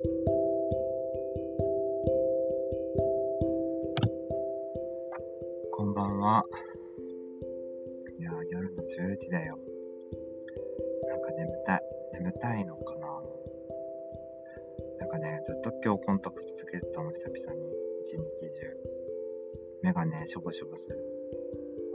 こんばんは。いや、夜の10時だよ。なんか眠たい。眠たいのかななんかね、ずっと今日コンタクトつけてたの、久々に。一日中。目がね、しょぼしょぼする。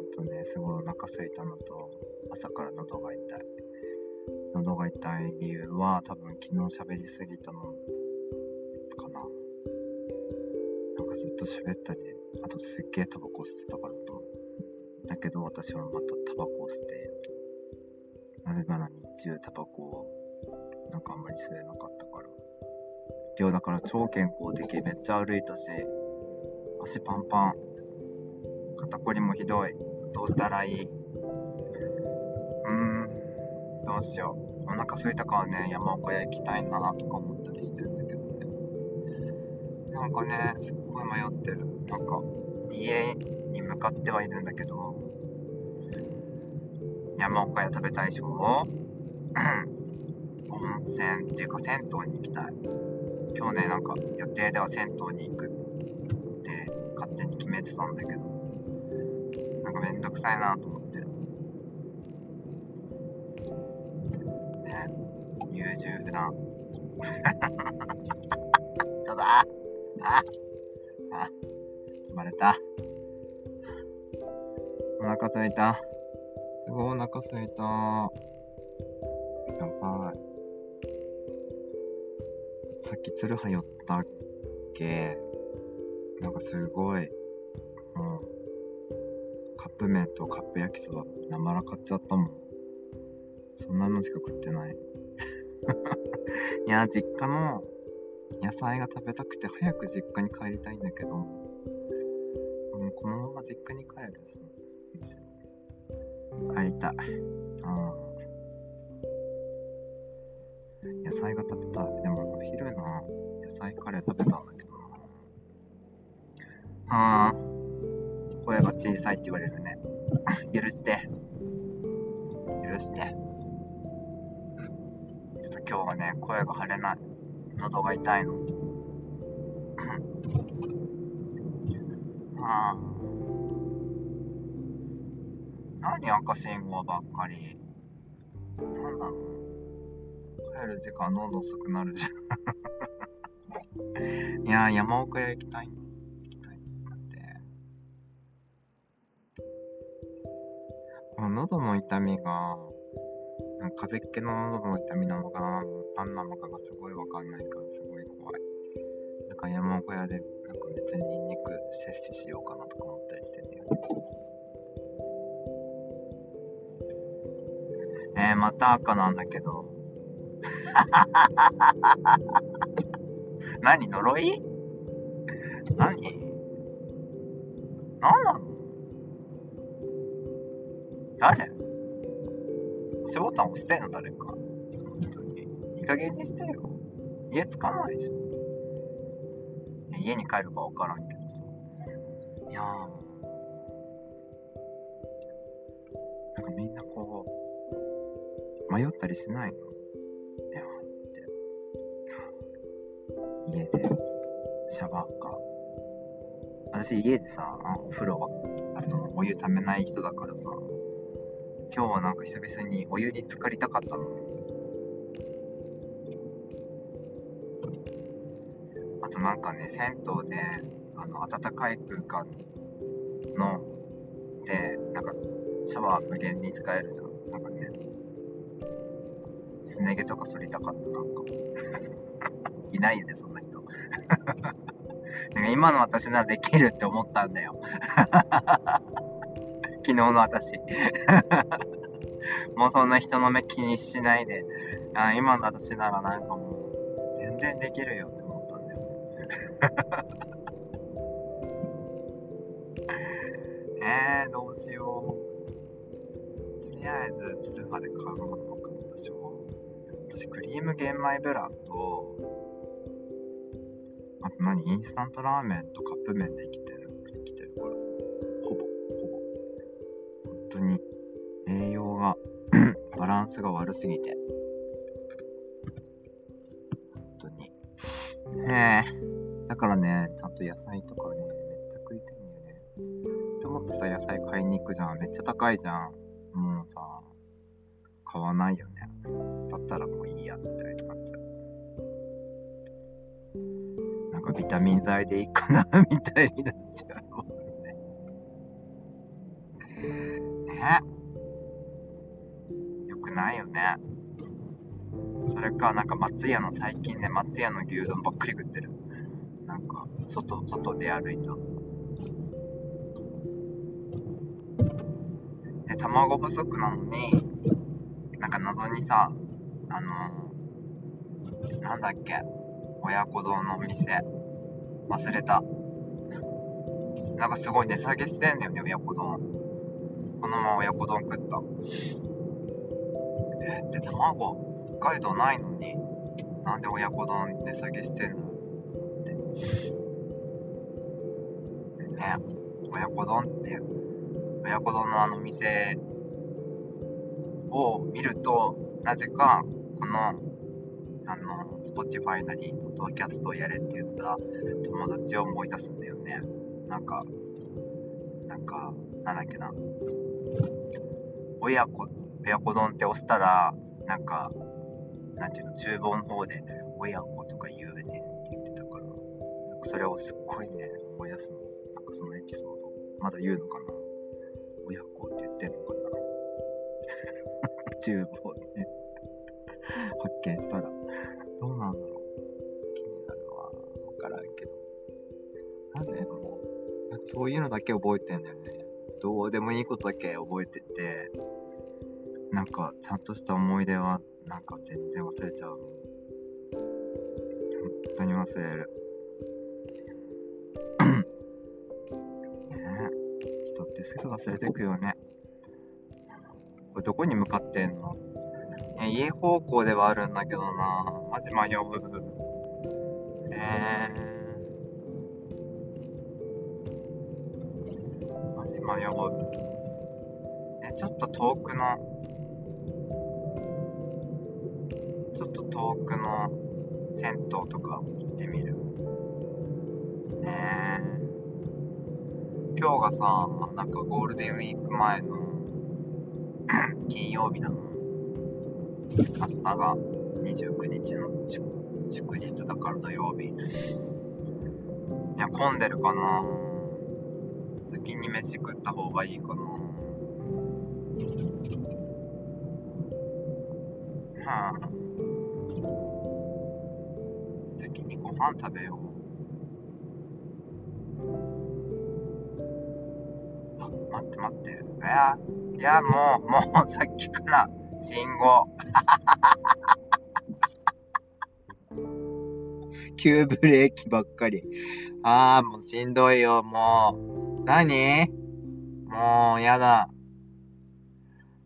あとね、すごいお腹空いたのと、朝から喉が痛い。喉が痛い理由は、多分昨日喋りすぎたのかな。なんかずっと喋ったり、あとすっげえタバコ吸ってたからと。だけど私はまたタバコを吸って。なぜなら日中タバコをなんかあんまり吸えなかったから。今日だから超健康的、めっちゃ歩いたし、足パンパン。肩こりもひどい。どうしたらいい、どうしよう。お腹空いたからね、山岡屋行きたいなとか思ったりしてるんだけどね。なんかね、すっごい迷ってる。なんか、家に向かってはいるんだけど、山岡屋食べたいでしょ？温泉っていうか銭湯に行きたい。今日ね、なんか予定では銭湯に行くって勝手に決めてたんだけど、なんかめんどくさいなと思って。優柔不断。ただ、あ、あ、あ生まれた。お腹すいた。すごいお腹すいた。やばい。さっき鶴葉寄ったっけなんかすごい、うん。カップ麺とカップ焼きそば生ら買っちゃったもん。そんなのしか食ってない。いや、実家の野菜が食べたくて早く実家に帰りたいんだけど、もうこのまま実家に帰るし帰りたい。うん。野菜が食べたい。でもお昼な、野菜カレー食べたんだけどな。はあ。声が小さいって言われるね。許して。許して。ちょっと今日はね、声が張れない。喉が痛いの。はあ。何赤信号ばっかり。なんなの帰る時間どんどん遅くなるじゃん。いや、山岡屋行きたいの。行きたいなって。この喉の痛みが、風邪っ気の喉の痛みなのかな、何なのかがすごいわかんないから、すごい怖い。だか山岡屋で、なんか別にニンニク摂取しようかなとか思ったりしてんだよね。えー、また赤なんだけど。何呪い？何？何なの？誰？しボタン押してんの誰か。本当に。いい加減にしてよ。家つかないでしょ。家に帰るかわからんけどさ。いやー。なんかみんなこう、迷ったりしないの？いやって。家で、シャワーか。私家でさ、お風呂は、あの、お湯ためない人だからさ、今日はなんか久々にお湯に浸かりたかったの。あとなんかね、銭湯で、あの、暖かい空間の、で、なんか、シャワー無限に使えるじゃん。なんかね、すね毛とか剃りたかった、なんか。いないよね、そんな人。なんか今の私ならできるって思ったんだよ。昨日の私。もうそんな人の目気にしないで、あ今の私ならなんかもう、全然できるよって思ったんだよね。えー、どうしよう。とりあえず、ツルハで買うものを買ったでしょ。私、クリーム玄米ブランと、あと何？インスタントラーメンとカップ麺で生きに、栄養が、バランスが悪すぎて。本当にね。えだからね、ちゃんと野菜とかね、めっちゃ食いたいんだよね。と思ってさ、野菜買いに行くじゃん。めっちゃ高いじゃん。もうさ、買わないよね。だったらもういいや、みたいになっちゃう。なんかビタミン剤でいいかな、みたいになっちゃうねよくないよね。それか、なんか松屋の最近ね、松屋の牛丼ばっかり食ってる。なんか、外、外で歩いた。で、卵不足なのに、なんか謎にさ、あの、なんだっけ、親子丼のお店、忘れた。なんかすごい値下げしてんだよね、親子丼。このまま親子丼食った。えー、って卵、北海道ないのに、なんで親子丼値下げしてんの？って。ね、親子丼って、親子丼のあの店を見ると、なぜか、この、あの、Spotify なり、ポッドキャストをやれって言った友達を思い出すんだよね。なんか、なんか、なんだっけな。親子、親子丼って押したら、なんか、なんていうの、厨房の方で、親子とか言うねって言ってたから、なんかそれをすっごいね、思い出すの。なんかそのエピソード、まだ言うのかな親子って言ってんのかな 厨房でね、発見したら、どうなんだろう。気になるわ。わからんけど。なんでもう、なんかそういうのだけ覚えてんだよね。どうでもいいことだけ覚えてて、なんかちゃんとした思い出はなんか全然忘れちゃう。本当に忘れる。ね人ってすぐ忘れてくよね。これどこに向かってんの？ね家方向ではあるんだけどなマジ迷う。えー、迷う。え、ちょっと遠くのちょっと遠くの銭湯とか行ってみる。ねえ。今日がさ、なんかゴールデンウィーク前の 金曜日なの。明日が29日の祝日だから土曜日。いや、混んでるかな先に飯食った方がいいかなはあ先にご飯食べよう。あ、待って待って。いや、いや、もう、もうさっきから信号。急ブレーキばっかり。あー、もうしんどいよ、もう。何？もう、やだ。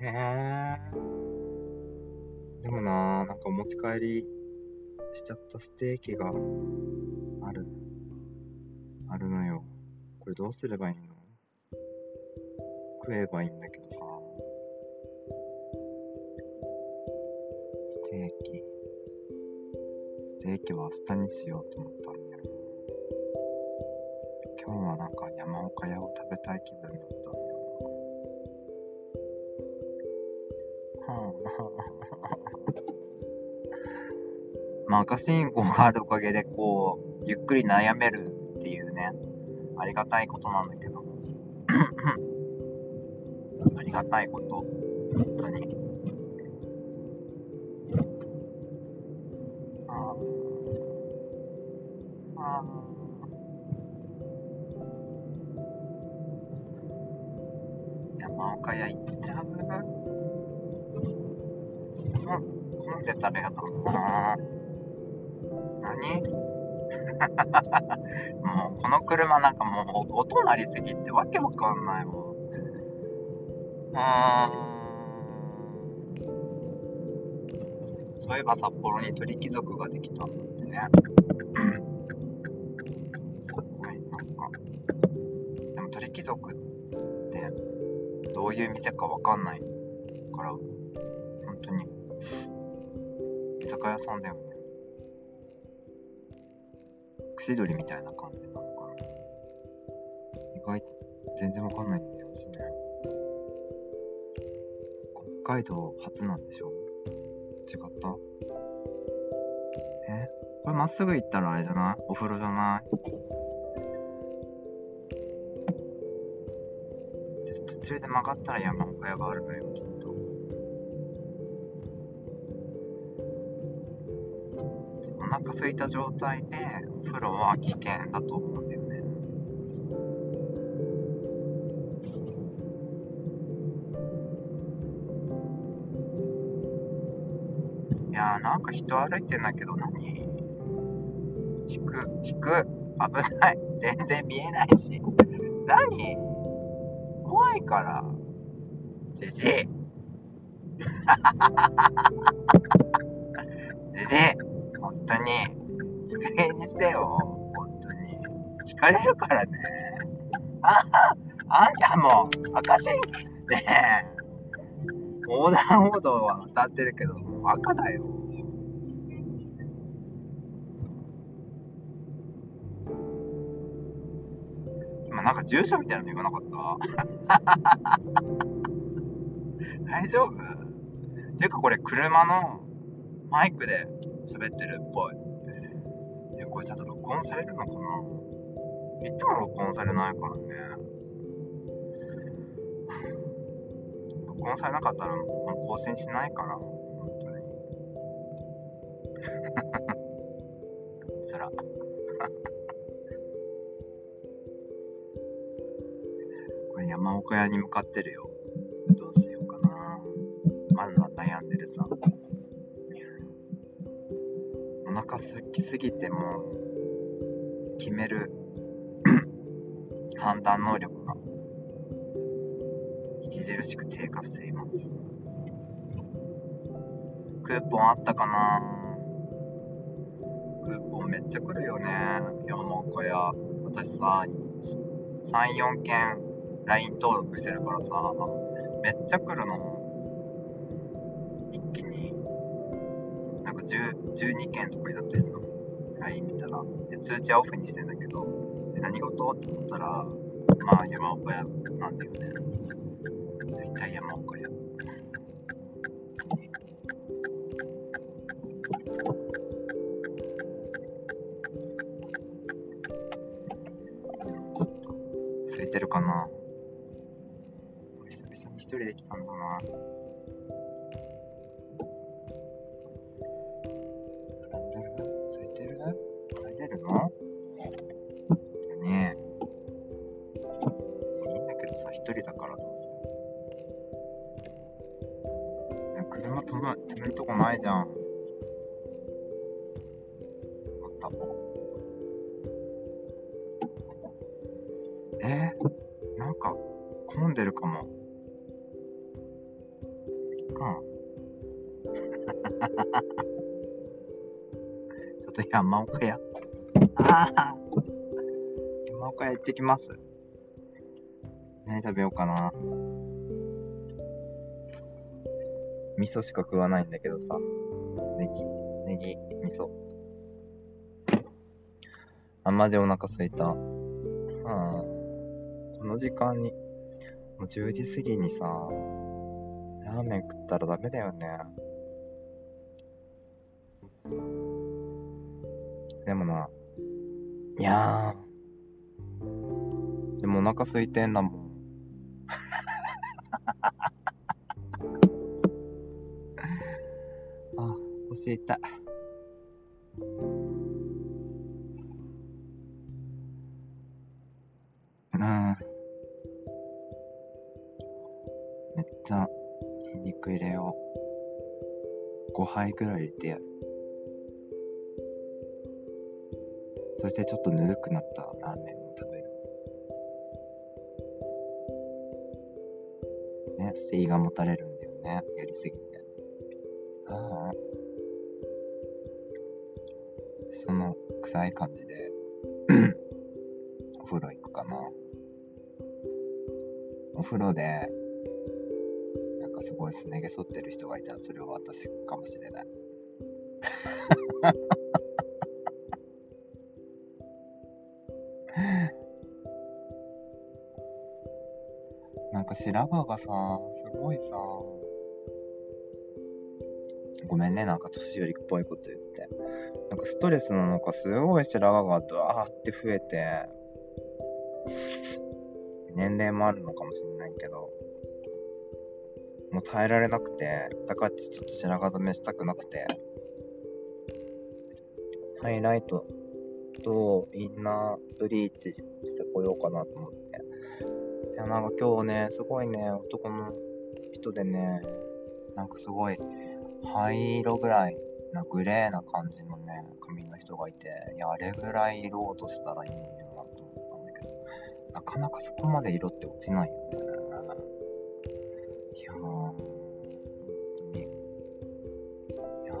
へえー。でもなー、なんかお持ち帰りしちゃったステーキがある、あるのよ。これどうすればいいの？食えばいいんだけどさ。ステーキ。ステーキは明日にしようと思ったんだ。今日はなんか山岡屋を食べたい気分だったんだよな。はあまあ、赤信号があるおかげで、こう、ゆっくり悩めるっていうね、ありがたいことなんだけど、ありがたいこと、本当に。ああ。山岡屋行っちゃう混んでたらやだな何？もうこの車なんかもう音鳴りすぎってわけわかんないもん。うん。そういえば札幌に鳥貴族ができたんだってね。す ごい、なんか。でも鳥貴族ってどういう店かわかんないから、本当に居酒屋さんだよね。し鳥みたいな感じなのかな。意外全然わかんないんだよね。北海道初なんでしょう違った？え？これまっすぐ行ったらあれじゃない？お風呂じゃない？途中で曲がったら山岡屋があるのよきっと。お腹空いた状態でお風呂は危険だと思うんだよね。いやーなんか人歩いてんだけど何？引く引く。危ない。全然見えないし。何？怖いから。じじいじじい本当に。不平にしてよ。本当に。引かれるからね。ああんたも赤信ねえ。横断歩道は渡ってるけど赤だよ。なんか住所みたいなの言わなかった？大丈夫？ていうかこれ車のマイクで喋ってるっぽい。え、これちゃんと録音されるのかな？いつも録音されないからね。録音されなかったらもう更新しないから、山岡屋に向かってるよ。どうしようかな。まだ悩んでるさ。お腹空きすぎても決める判断能力が著しく低下していますクーポンあったかなクーポンめっちゃ来るよね山岡屋私さ34件 LINE 登録してるからさめっちゃ来るの。一気になんか10 12件とかになってるの。LINE 見たら。通知はオフにしてんだけど。で何事？って思ったらまあ山岡屋なんだよね。大体山岡屋きたんだな並んでる空いてる？入れるの？ねえ。いいんだけどさ、一人だからどうする？車止め止めるとこないじゃん。山岡屋。ああ。山岡屋行ってきます。何食べようかな。味噌しか食わないんだけどさ。ネギ、ネギ、味噌。あ、マジお腹すいた。はあ、この時間に、もう10時過ぎにさ、ラーメン食ったらダメだよね。でもな、いやー、でもお腹空いてんだもん。あ、腰痛い。うん。めっちゃ筋肉入れよう。5杯ぐらい入れてやる。そしてちょっとぬるくなったラーメンを食べる。ね、そして胃がもたれるんだよね。やりすぎて。ああ。その臭い感じで、お風呂行くかな。お風呂で、なんかすごいすね毛剃ってる人がいたらそれは私かもしれない。白髪がさ、すごいさ、ごめんね、なんか年寄りっぽいこと言って。なんかストレスなのか、すごい白髪がドワーって増えて、年齢もあるのかもしれないけど、もう耐えられなくて、だからってちょっと白髪染めしたくなくて、ハイライトとインナーブリーチしてこようかなと思って。や、なんか今日ね、すごいね、男の人でね、なんかすごい灰色ぐらいなグレーな感じのね、髪の人がいて、いや、あれぐらい色落としたらいいんだよなと思ったんだけど、なかなかそこまで色って落ちないよね。いやー、本当に。いや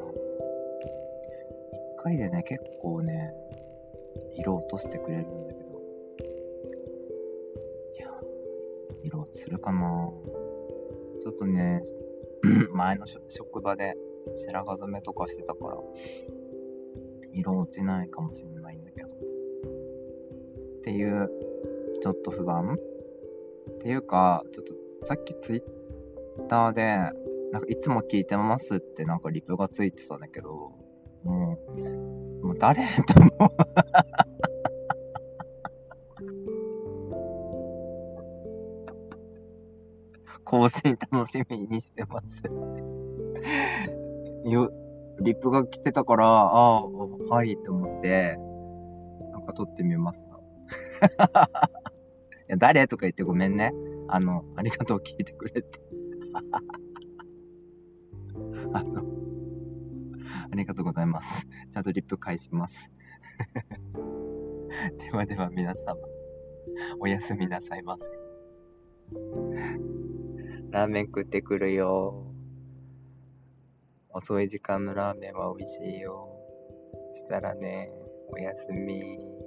一回でね、結構ね、色落としてくれるん色落ちるかなちょっとね、前の職場で白髪染めとかしてたから、色落ちないかもしんないんだけど。っていう、ちょっと不安っていうか、ちょっとさっきツイッターで、なんかいつも聞いてますってなんかリプがついてたんだけど、もう、もう誰と思更新楽しみにしてます よ、リップが来てたから、ああ、はいと思って、なんか撮ってみました。いや誰とか言ってごめんね。あの、ありがとう聞いてくれて。あの、ありがとうございます。ちゃんとリップ返します。ではでは皆様、おやすみなさいませ。ラーメン食ってくるよ。遅い時間のラーメンは美味しいよ。したらね、おやすみ。